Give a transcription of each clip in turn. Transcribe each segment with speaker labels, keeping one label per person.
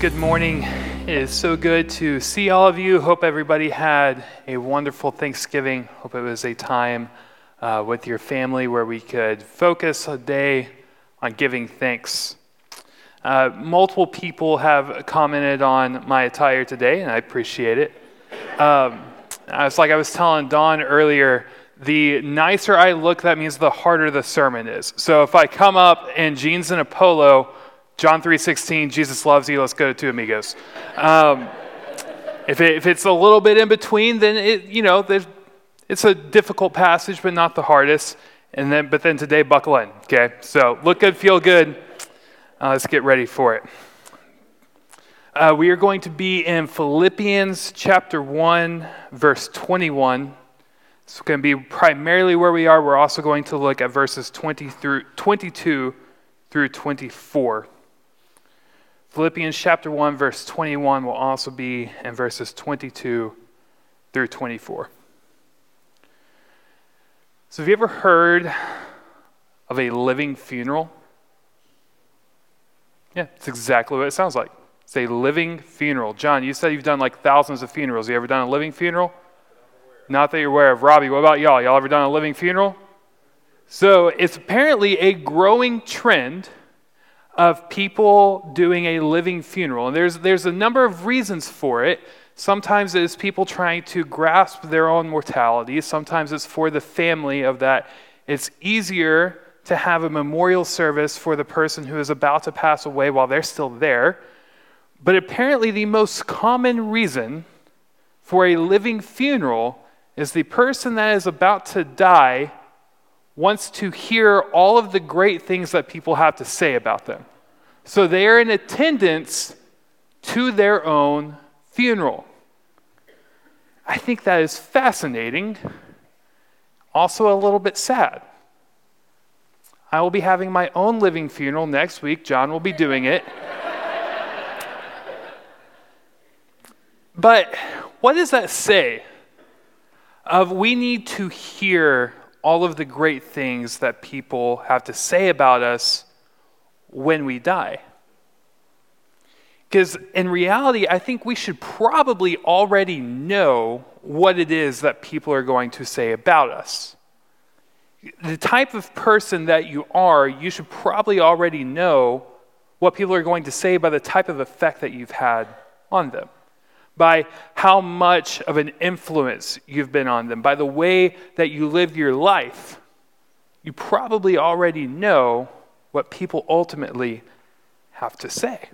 Speaker 1: good morning. It is so good to see all of you. Hope everybody had a wonderful Thanksgiving. Hope it was a time uh, with your family where we could focus a day on giving thanks. Uh, multiple people have commented on my attire today, and I appreciate it. Um, it's like I was telling Don earlier the nicer I look, that means the harder the sermon is. So if I come up in jeans and a polo, John 3.16, Jesus loves you, let's go to Two Amigos. Um, if, it, if it's a little bit in between, then it, you know, it's a difficult passage, but not the hardest. And then, but then today, buckle in, okay? So look good, feel good. Uh, let's get ready for it. Uh, we are going to be in Philippians chapter 1, verse 21. It's going to be primarily where we are. We're also going to look at verses 20 through 22 through 24. Philippians chapter 1, verse 21 will also be in verses 22 through 24. So, have you ever heard of a living funeral? Yeah, it's exactly what it sounds like. It's a living funeral. John, you said you've done like thousands of funerals. You ever done a living funeral? Not that you're aware of. Robbie, what about y'all? Y'all ever done a living funeral? So, it's apparently a growing trend of people doing a living funeral. And there's, there's a number of reasons for it. Sometimes it's people trying to grasp their own mortality, sometimes it's for the family of that. It's easier to have a memorial service for the person who is about to pass away while they're still there. But apparently, the most common reason for a living funeral is the person that is about to die wants to hear all of the great things that people have to say about them. So they are in attendance to their own funeral. I think that is fascinating, also a little bit sad. I will be having my own living funeral next week. John will be doing it. but what does that say? Of we need to hear all of the great things that people have to say about us when we die. Because in reality, I think we should probably already know what it is that people are going to say about us. The type of person that you are, you should probably already know what people are going to say by the type of effect that you've had on them by how much of an influence you've been on them, by the way that you live your life, you probably already know what people ultimately have to say.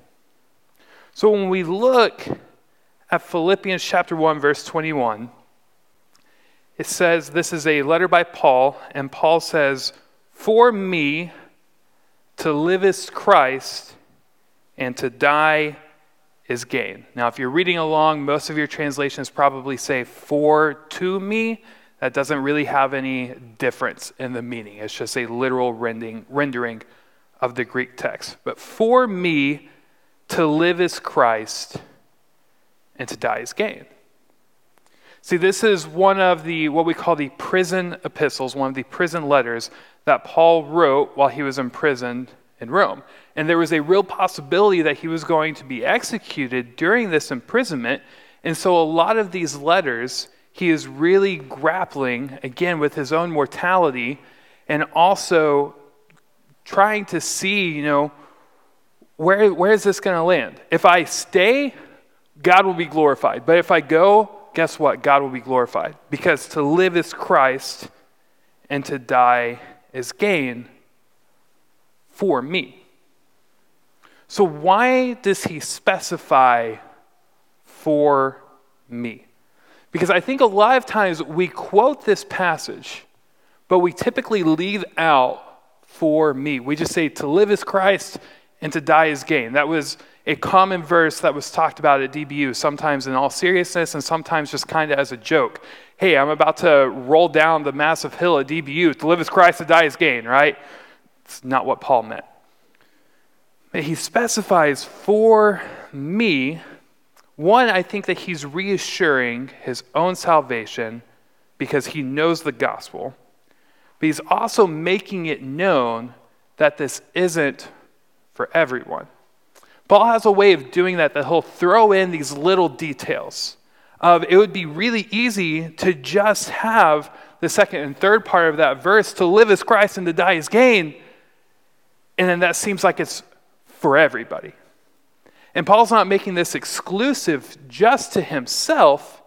Speaker 1: So when we look at Philippians chapter 1 verse 21, it says this is a letter by Paul and Paul says, "For me to live is Christ and to die is gain. Now, if you're reading along, most of your translations probably say for to me. That doesn't really have any difference in the meaning. It's just a literal rendering, rendering of the Greek text. But for me, to live is Christ and to die is gain. See, this is one of the, what we call the prison epistles, one of the prison letters that Paul wrote while he was imprisoned in Rome. And there was a real possibility that he was going to be executed during this imprisonment. And so, a lot of these letters, he is really grappling, again, with his own mortality and also trying to see, you know, where, where is this going to land? If I stay, God will be glorified. But if I go, guess what? God will be glorified. Because to live is Christ and to die is gain for me. So, why does he specify for me? Because I think a lot of times we quote this passage, but we typically leave out for me. We just say to live is Christ and to die is gain. That was a common verse that was talked about at DBU, sometimes in all seriousness and sometimes just kind of as a joke. Hey, I'm about to roll down the massive hill at DBU. To live is Christ, to die is gain, right? It's not what Paul meant. But he specifies for me, one, I think that he's reassuring his own salvation because he knows the gospel, but he's also making it known that this isn't for everyone. Paul has a way of doing that that he'll throw in these little details. Of it would be really easy to just have the second and third part of that verse to live as Christ and to die as gain. And then that seems like it's for everybody. And Paul's not making this exclusive just to himself,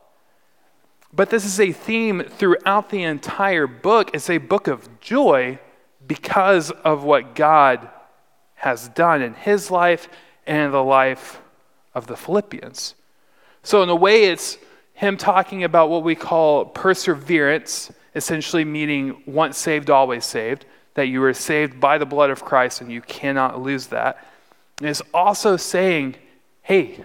Speaker 1: but this is a theme throughout the entire book. It's a book of joy because of what God has done in his life and the life of the Philippians. So, in a way, it's him talking about what we call perseverance, essentially meaning once saved, always saved, that you were saved by the blood of Christ and you cannot lose that. And it's also saying, hey,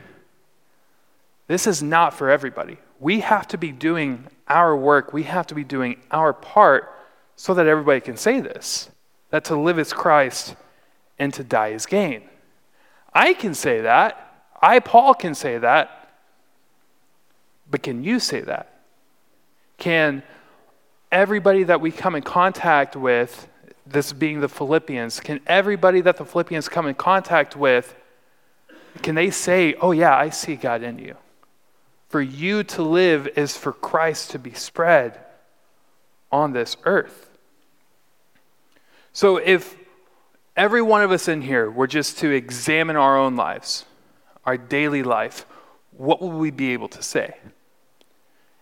Speaker 1: this is not for everybody. We have to be doing our work, we have to be doing our part so that everybody can say this that to live is Christ and to die is gain. I can say that. I, Paul, can say that. But can you say that? Can everybody that we come in contact with, this being the Philippians, can everybody that the Philippians come in contact with, can they say, Oh, yeah, I see God in you? For you to live is for Christ to be spread on this earth. So if every one of us in here were just to examine our own lives, our daily life, what would we be able to say?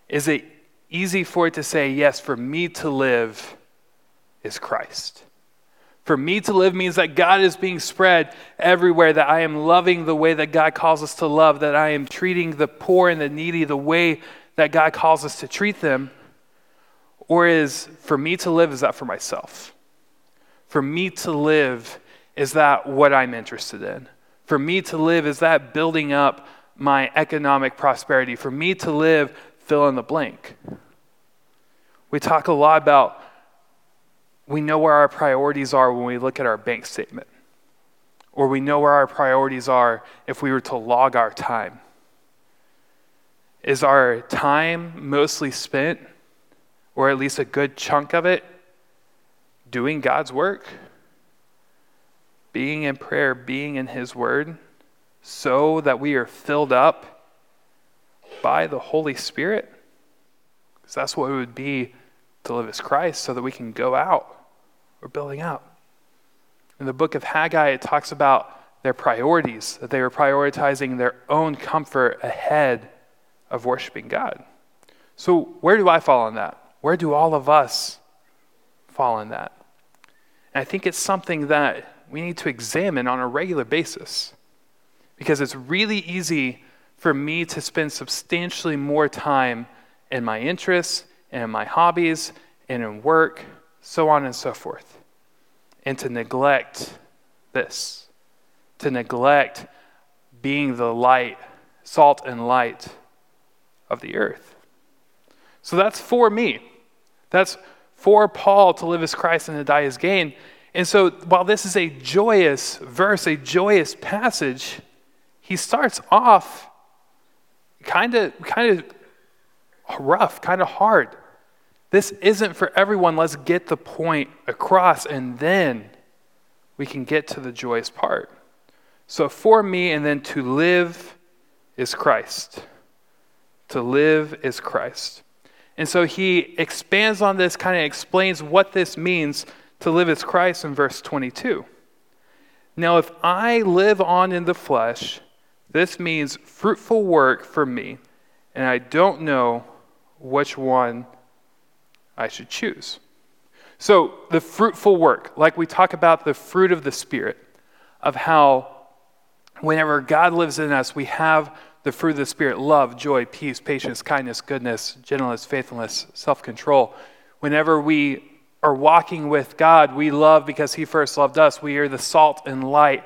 Speaker 1: Is it easy for it to say, yes, for me to live is Christ? For me to live means that God is being spread everywhere, that I am loving the way that God calls us to love, that I am treating the poor and the needy the way that God calls us to treat them. Or is for me to live, is that for myself? For me to live, is that what I'm interested in? For me to live, is that building up my economic prosperity? For me to live, fill in the blank. We talk a lot about we know where our priorities are when we look at our bank statement, or we know where our priorities are if we were to log our time. Is our time mostly spent, or at least a good chunk of it, doing God's work? Being in prayer, being in His Word, so that we are filled up by the Holy Spirit? Because that's what it would be to live as Christ, so that we can go out we're building up. In the book of Haggai, it talks about their priorities, that they were prioritizing their own comfort ahead of worshiping God. So, where do I fall in that? Where do all of us fall in that? And I think it's something that we need to examine on a regular basis because it's really easy for me to spend substantially more time in my interests and in my hobbies and in work so on and so forth. And to neglect this, to neglect being the light, salt and light of the earth. So that's for me. That's for Paul to live as Christ and to die as gain. And so while this is a joyous verse, a joyous passage, he starts off kind of kind of rough, kind of hard. This isn't for everyone. Let's get the point across, and then we can get to the joyous part. So, for me, and then to live is Christ. To live is Christ. And so he expands on this, kind of explains what this means to live as Christ in verse 22. Now, if I live on in the flesh, this means fruitful work for me, and I don't know which one I should choose. So, the fruitful work, like we talk about the fruit of the Spirit, of how whenever God lives in us, we have the fruit of the Spirit love, joy, peace, patience, kindness, goodness, gentleness, faithfulness, self control. Whenever we are walking with God, we love because He first loved us. We are the salt and light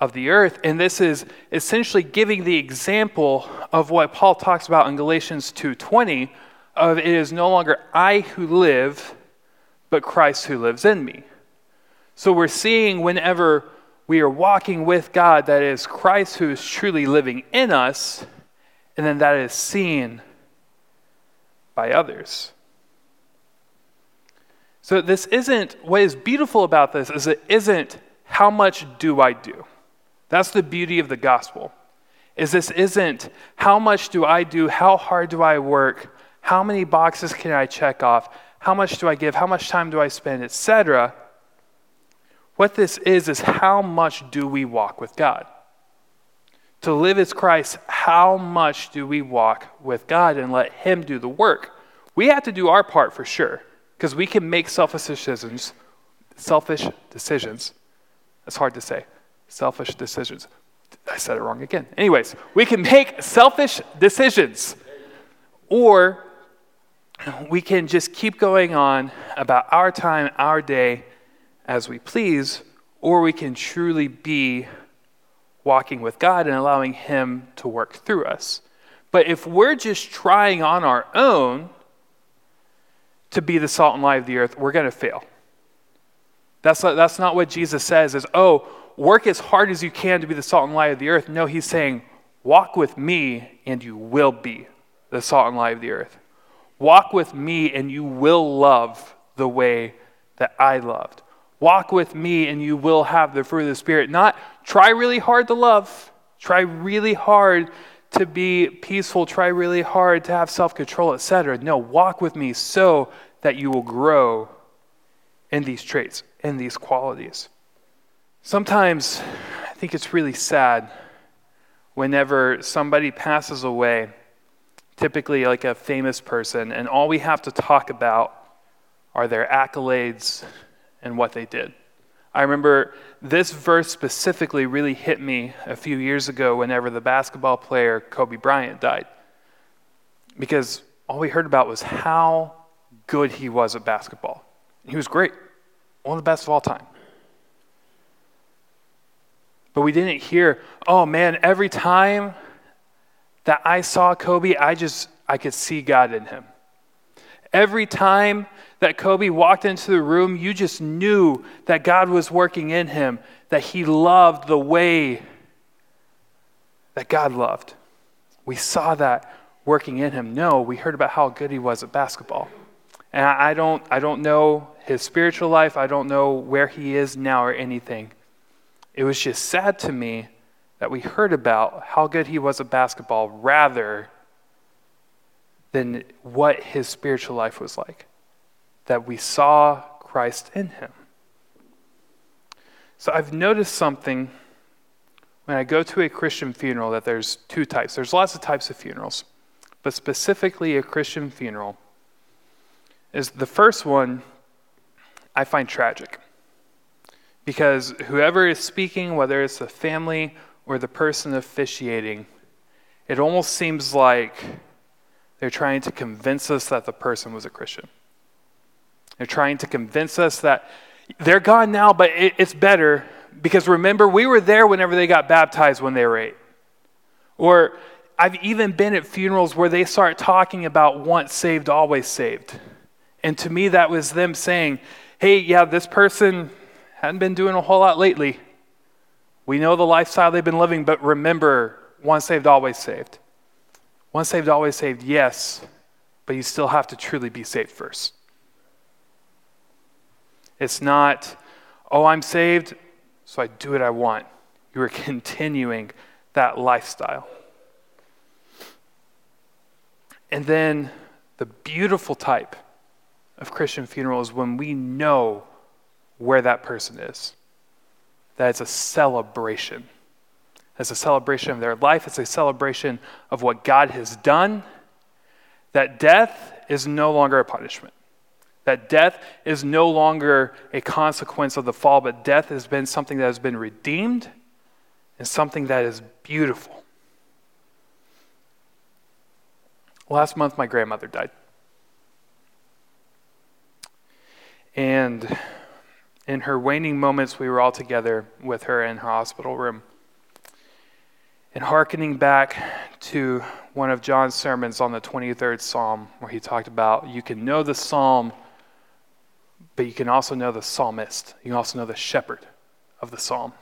Speaker 1: of the earth. And this is essentially giving the example of what Paul talks about in Galatians 2:20 of it is no longer I who live, but Christ who lives in me. So we're seeing whenever we are walking with God that it is Christ who is truly living in us, and then that is seen by others. So this isn't what is beautiful about this is it isn't how much do I do? That's the beauty of the gospel. Is this isn't how much do I do, how hard do I work, how many boxes can I check off, how much do I give, how much time do I spend, etc. What this is is how much do we walk with God? To live as Christ, how much do we walk with God and let him do the work? We have to do our part for sure because we can make selfish decisions, selfish decisions. That's hard to say. Selfish decisions. I said it wrong again. Anyways, we can make selfish decisions, or we can just keep going on about our time, our day, as we please, or we can truly be walking with God and allowing Him to work through us. But if we're just trying on our own to be the salt and light of the earth, we're going to fail. That's not, that's not what Jesus says is, oh, work as hard as you can to be the salt and light of the earth. No, he's saying, walk with me and you will be the salt and light of the earth. Walk with me and you will love the way that I loved. Walk with me and you will have the fruit of the Spirit. Not try really hard to love, try really hard to be peaceful, try really hard to have self control, etc. No, walk with me so that you will grow in these traits, in these qualities. Sometimes I think it's really sad whenever somebody passes away, typically like a famous person, and all we have to talk about are their accolades and what they did. I remember this verse specifically really hit me a few years ago whenever the basketball player Kobe Bryant died. Because all we heard about was how good he was at basketball. He was great, one of the best of all time. But we didn't hear, oh man, every time that I saw Kobe, I just, I could see God in him. Every time that Kobe walked into the room, you just knew that God was working in him, that he loved the way that God loved. We saw that working in him. No, we heard about how good he was at basketball. And I don't, I don't know his spiritual life, I don't know where he is now or anything. It was just sad to me that we heard about how good he was at basketball rather than what his spiritual life was like that we saw Christ in him. So I've noticed something when I go to a Christian funeral that there's two types. There's lots of types of funerals, but specifically a Christian funeral is the first one I find tragic. Because whoever is speaking, whether it's the family or the person officiating, it almost seems like they're trying to convince us that the person was a Christian. They're trying to convince us that they're gone now, but it, it's better because remember, we were there whenever they got baptized when they were eight. Or I've even been at funerals where they start talking about once saved, always saved. And to me, that was them saying, hey, yeah, this person hadn't been doing a whole lot lately. We know the lifestyle they've been living, but remember, once saved, always saved. Once saved, always saved, yes, but you still have to truly be saved first. It's not, oh, I'm saved, so I do what I want. You are continuing that lifestyle. And then the beautiful type of Christian funeral is when we know where that person is. That it's a celebration. It's a celebration of their life, it's a celebration of what God has done. That death is no longer a punishment. That death is no longer a consequence of the fall, but death has been something that has been redeemed and something that is beautiful. Last month, my grandmother died. And in her waning moments, we were all together with her in her hospital room. And hearkening back to one of John's sermons on the 23rd Psalm, where he talked about you can know the psalm but you can also know the psalmist. You can also know the shepherd of the psalm.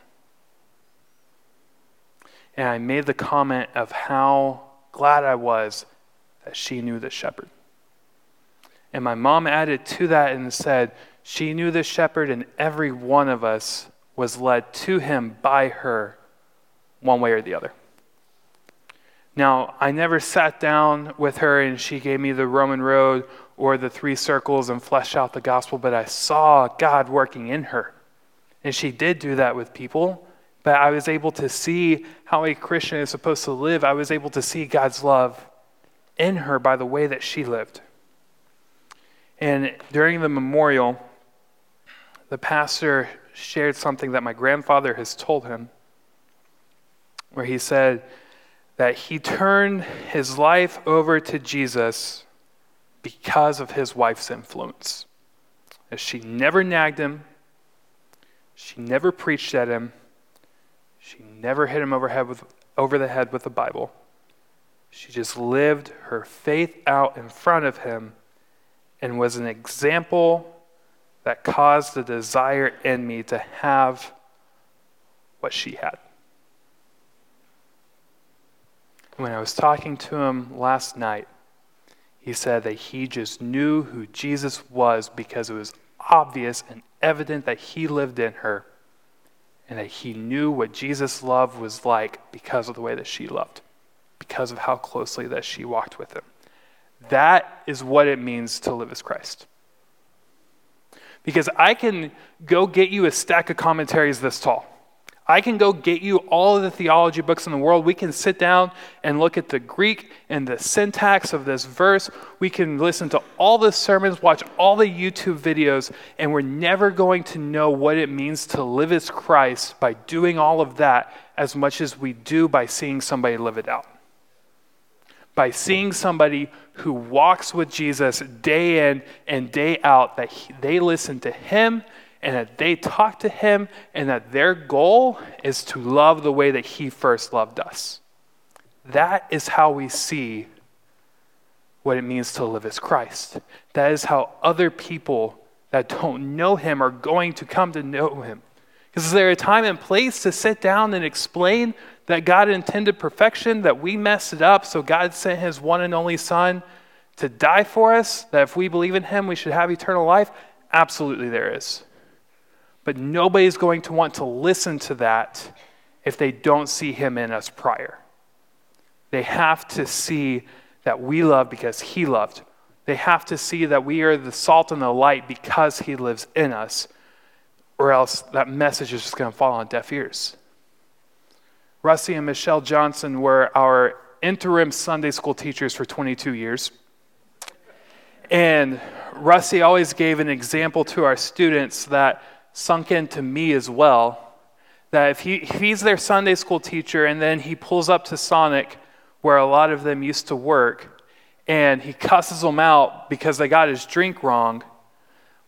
Speaker 1: And I made the comment of how glad I was that she knew the shepherd. And my mom added to that and said, She knew the shepherd, and every one of us was led to him by her one way or the other. Now, I never sat down with her and she gave me the Roman road or the three circles and fleshed out the gospel, but I saw God working in her. And she did do that with people, but I was able to see how a Christian is supposed to live. I was able to see God's love in her by the way that she lived. And during the memorial, the pastor shared something that my grandfather has told him, where he said that he turned his life over to Jesus because of his wife's influence. As she never nagged him, she never preached at him, she never hit him over, with, over the head with the Bible. She just lived her faith out in front of him and was an example that caused the desire in me to have what she had. When I was talking to him last night, he said that he just knew who Jesus was because it was obvious and evident that he lived in her and that he knew what Jesus' love was like because of the way that she loved, because of how closely that she walked with him. That is what it means to live as Christ. Because I can go get you a stack of commentaries this tall. I can go get you all of the theology books in the world. We can sit down and look at the Greek and the syntax of this verse. We can listen to all the sermons, watch all the YouTube videos, and we're never going to know what it means to live as Christ by doing all of that as much as we do by seeing somebody live it out by seeing somebody who walks with Jesus day in and day out, that he, they listen to him and that they talk to him, and that their goal is to love the way that he first loved us. That is how we see what it means to live as Christ. That is how other people that don't know him are going to come to know him. Because is there a time and place to sit down and explain that God intended perfection, that we messed it up, so God sent his one and only Son to die for us, that if we believe in him, we should have eternal life? Absolutely, there is. But nobody's going to want to listen to that if they don't see him in us prior. They have to see that we love because he loved. They have to see that we are the salt and the light because he lives in us, or else that message is just going to fall on deaf ears. Rusty and Michelle Johnson were our interim Sunday school teachers for 22 years. And Rusty always gave an example to our students that sunk into me as well. That if, he, if he's their Sunday school teacher and then he pulls up to Sonic, where a lot of them used to work, and he cusses them out because they got his drink wrong,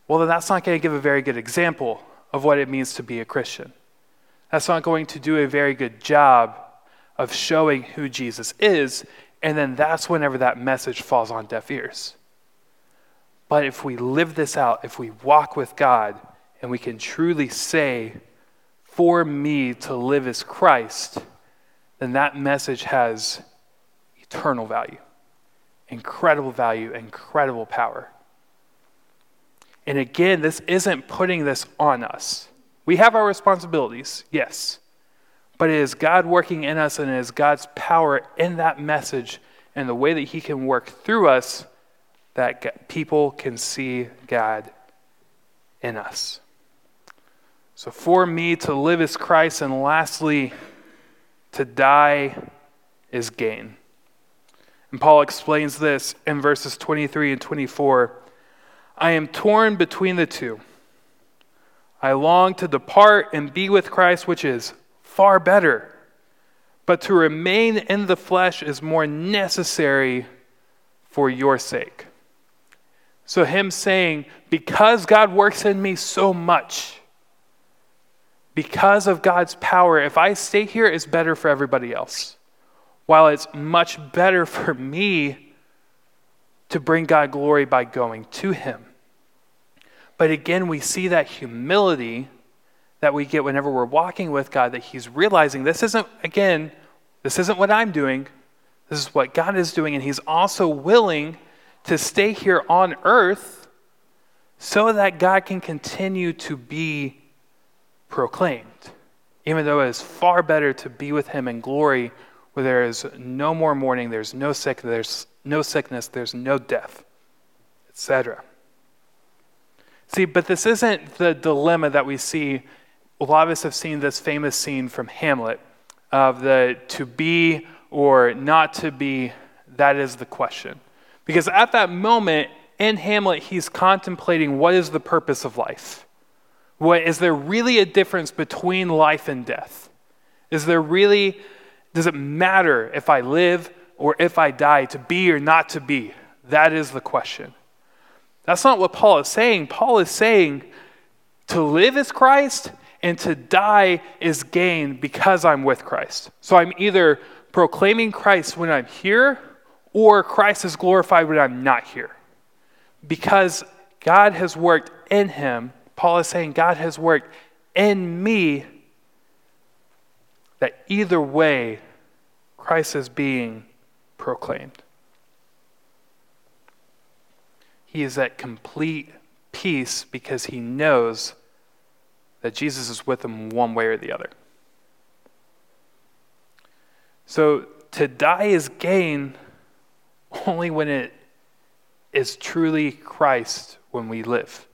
Speaker 1: well, then that's not going to give a very good example of what it means to be a Christian that's not going to do a very good job of showing who Jesus is, and then that's whenever that message falls on deaf ears. But if we live this out, if we walk with God, and we can truly say, For me to live as Christ, then that message has eternal value, incredible value, incredible power. And again, this isn't putting this on us. We have our responsibilities, yes. But it is God working in us and it is God's power in that message and the way that He can work through us that people can see God in us. So, for me to live is Christ, and lastly, to die is gain. And Paul explains this in verses 23 and 24. I am torn between the two. I long to depart and be with Christ, which is far better. But to remain in the flesh is more necessary for your sake. So, him saying, because God works in me so much, because of God's power, if I stay here, it's better for everybody else. While it's much better for me to bring God glory by going to him. But again, we see that humility that we get whenever we're walking with God, that He's realizing this isn't, again, this isn't what I'm doing. This is what God is doing. And He's also willing to stay here on earth so that God can continue to be proclaimed even though it is far better to be with him in glory where there is no more mourning, there's no sick, there's no sickness, there's no death, etc. See, but this isn't the dilemma that we see. A lot of us have seen this famous scene from Hamlet of the to be or not to be, that is the question. Because at that moment in Hamlet, he's contemplating what is the purpose of life? What, is there really a difference between life and death? Is there really, does it matter if I live or if I die, to be or not to be? That is the question. That's not what Paul is saying. Paul is saying to live is Christ and to die is gain because I'm with Christ. So I'm either proclaiming Christ when I'm here or Christ is glorified when I'm not here. Because God has worked in him, Paul is saying God has worked in me that either way, Christ is being proclaimed. He is at complete peace because he knows that Jesus is with him one way or the other. So to die is gain only when it is truly Christ when we live.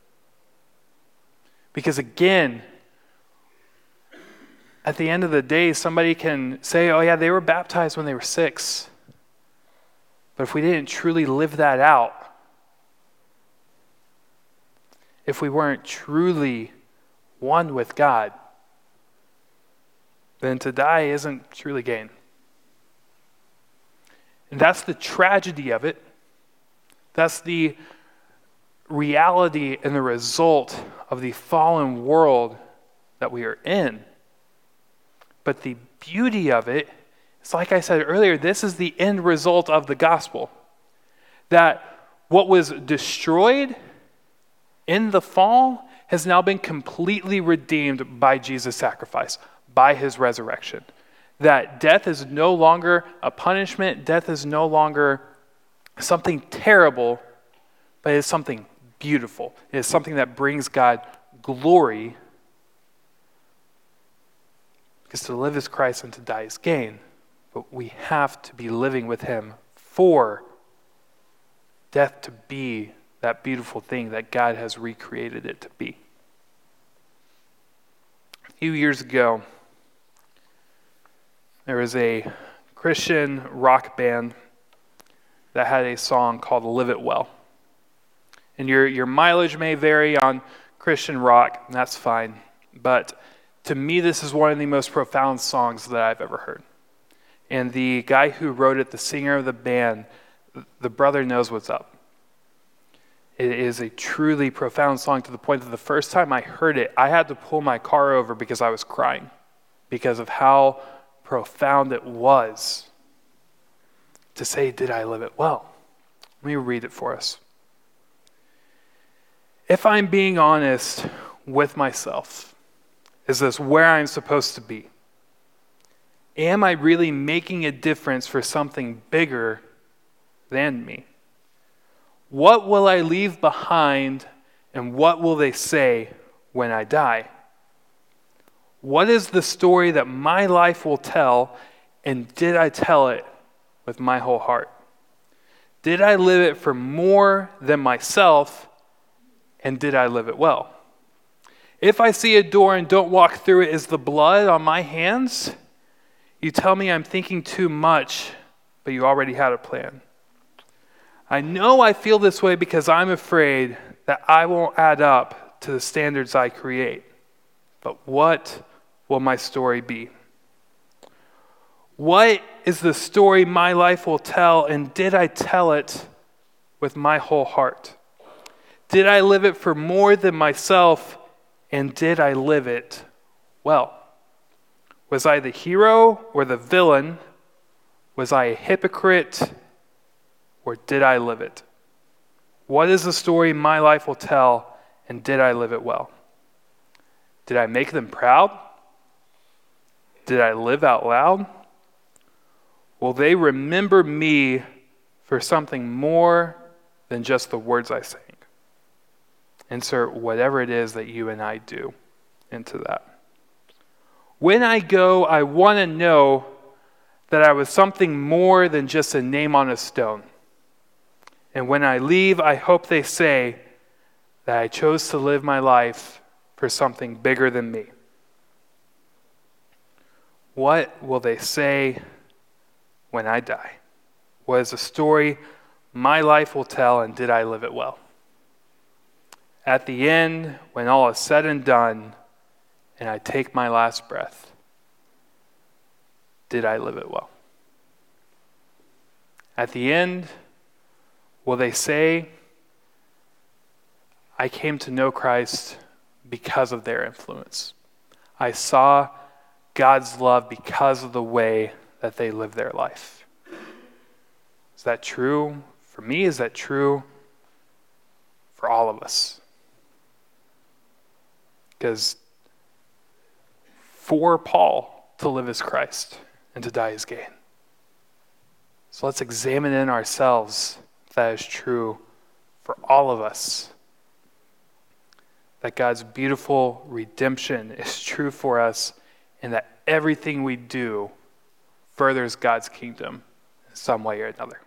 Speaker 1: Because again, at the end of the day, somebody can say, oh, yeah, they were baptized when they were six. But if we didn't truly live that out, if we weren't truly one with God, then to die isn't truly gain. And that's the tragedy of it. That's the reality and the result of the fallen world that we are in. But the beauty of it is, like I said earlier, this is the end result of the gospel. That what was destroyed in the fall has now been completely redeemed by Jesus' sacrifice, by his resurrection. That death is no longer a punishment, death is no longer something terrible, but it is something beautiful. It is something that brings God glory. Because to live is Christ and to die is gain. But we have to be living with Him for death to be that beautiful thing that God has recreated it to be. A few years ago, there was a Christian rock band that had a song called Live It Well. And your, your mileage may vary on Christian rock, and that's fine. But to me, this is one of the most profound songs that I've ever heard. And the guy who wrote it, the singer of the band, the brother knows what's up. It is a truly profound song to the point that the first time I heard it, I had to pull my car over because I was crying because of how profound it was to say, Did I live it well? Let me read it for us. If I'm being honest with myself, is this where I'm supposed to be? Am I really making a difference for something bigger than me? What will I leave behind and what will they say when I die? What is the story that my life will tell, and did I tell it with my whole heart? Did I live it for more than myself, and did I live it well? If I see a door and don't walk through it, is the blood on my hands? You tell me I'm thinking too much, but you already had a plan. I know I feel this way because I'm afraid that I won't add up to the standards I create. But what will my story be? What is the story my life will tell, and did I tell it with my whole heart? Did I live it for more than myself, and did I live it well? Was I the hero or the villain? Was I a hypocrite, or did I live it? What is the story my life will tell, and did I live it well? Did I make them proud? Did I live out loud? Will they remember me for something more than just the words I sang? Insert whatever it is that you and I do into that. When I go, I want to know that I was something more than just a name on a stone. And when I leave, I hope they say that I chose to live my life for something bigger than me. What will they say when I die? What is a story my life will tell, and did I live it well? At the end, when all is said and done, and I take my last breath, did I live it well? At the end, will they say, I came to know Christ because of their influence? I saw God's love because of the way that they live their life. Is that true for me? Is that true for all of us? Because for Paul, to live as Christ and to die as gain. So let's examine in ourselves that is true for all of us. That God's beautiful redemption is true for us, and that everything we do furthers God's kingdom in some way or another.